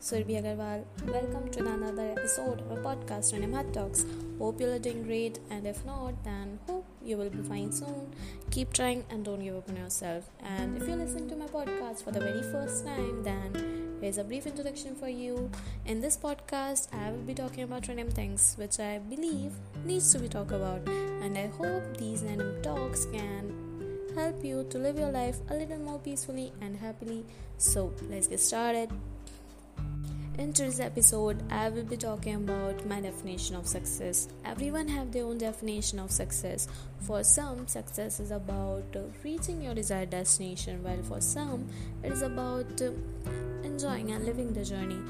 Surbhi Agarwal. Welcome to another episode of a podcast on Heart Talks. Hope you're doing great, and if not, then hope you will be fine soon. Keep trying and don't give up on yourself. And if you're listening to my podcast for the very first time, then here's a brief introduction for you. In this podcast, I will be talking about random things which I believe needs to be talked about, and I hope these random talks can help you to live your life a little more peacefully and happily. So, let's get started. In today's episode, I will be talking about my definition of success. Everyone have their own definition of success. For some, success is about uh, reaching your desired destination, while for some, it is about uh, enjoying and living the journey.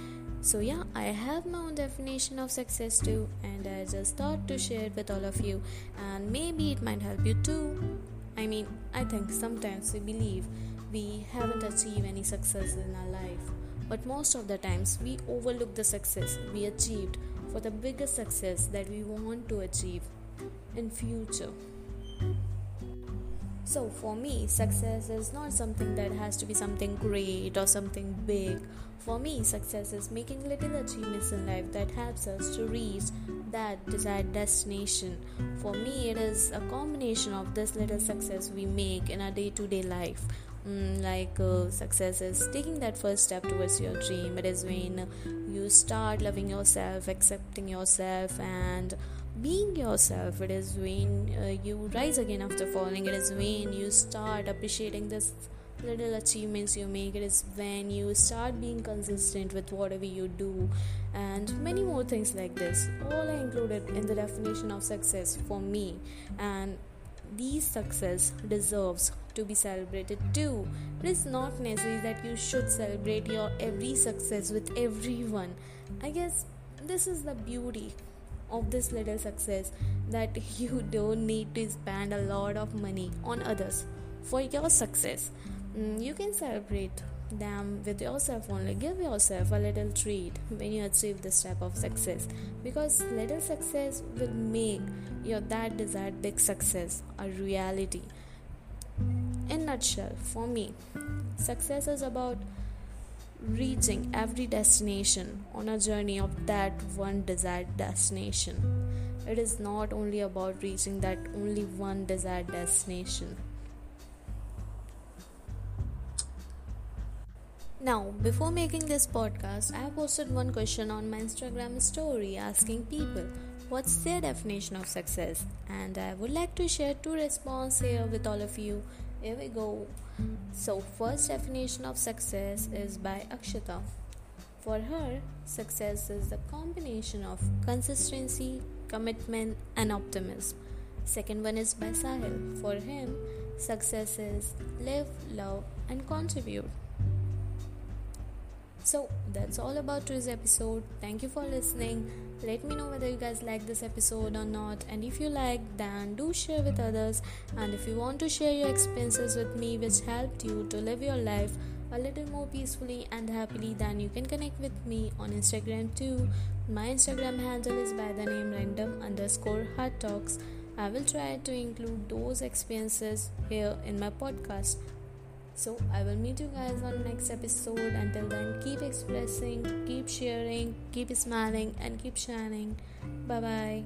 So yeah, I have my own definition of success too, and I just thought to share it with all of you, and maybe it might help you too. I mean, I think sometimes we believe we haven't achieved any success in our life but most of the times we overlook the success we achieved for the biggest success that we want to achieve in future so for me success is not something that has to be something great or something big. For me success is making little achievements in life that helps us to reach that desired destination. For me it is a combination of this little success we make in our day-to-day life. Mm, like uh, success is taking that first step towards your dream. It is when you start loving yourself accepting yourself and being yourself it is when uh, you rise again after falling it is when you start appreciating this little achievements you make it is when you start being consistent with whatever you do and many more things like this all are included in the definition of success for me and these success deserves to be celebrated too. It is not necessary that you should celebrate your every success with everyone. I guess this is the beauty of this little success that you don't need to spend a lot of money on others for your success. Mm, you can celebrate them with yourself only. Give yourself a little treat when you achieve this type of success because little success will make your that desired big success a reality. In nutshell, for me, success is about reaching every destination on a journey of that one desired destination. It is not only about reaching that only one desired destination. Now, before making this podcast, I posted one question on my Instagram story asking people what's their definition of success, and I would like to share two responses here with all of you. Here we go. So, first definition of success is by Akshita. For her, success is the combination of consistency, commitment, and optimism. Second one is by Sahil. For him, success is live, love, and contribute. So that's all about today's episode. Thank you for listening. Let me know whether you guys like this episode or not. And if you like, then do share with others. And if you want to share your experiences with me, which helped you to live your life a little more peacefully and happily, then you can connect with me on Instagram too. My Instagram handle is by the name random underscore heart talks. I will try to include those experiences here in my podcast. So I will meet you guys on next episode. Until then, keep expressing, keep sharing, keep smiling, and keep shining. Bye bye.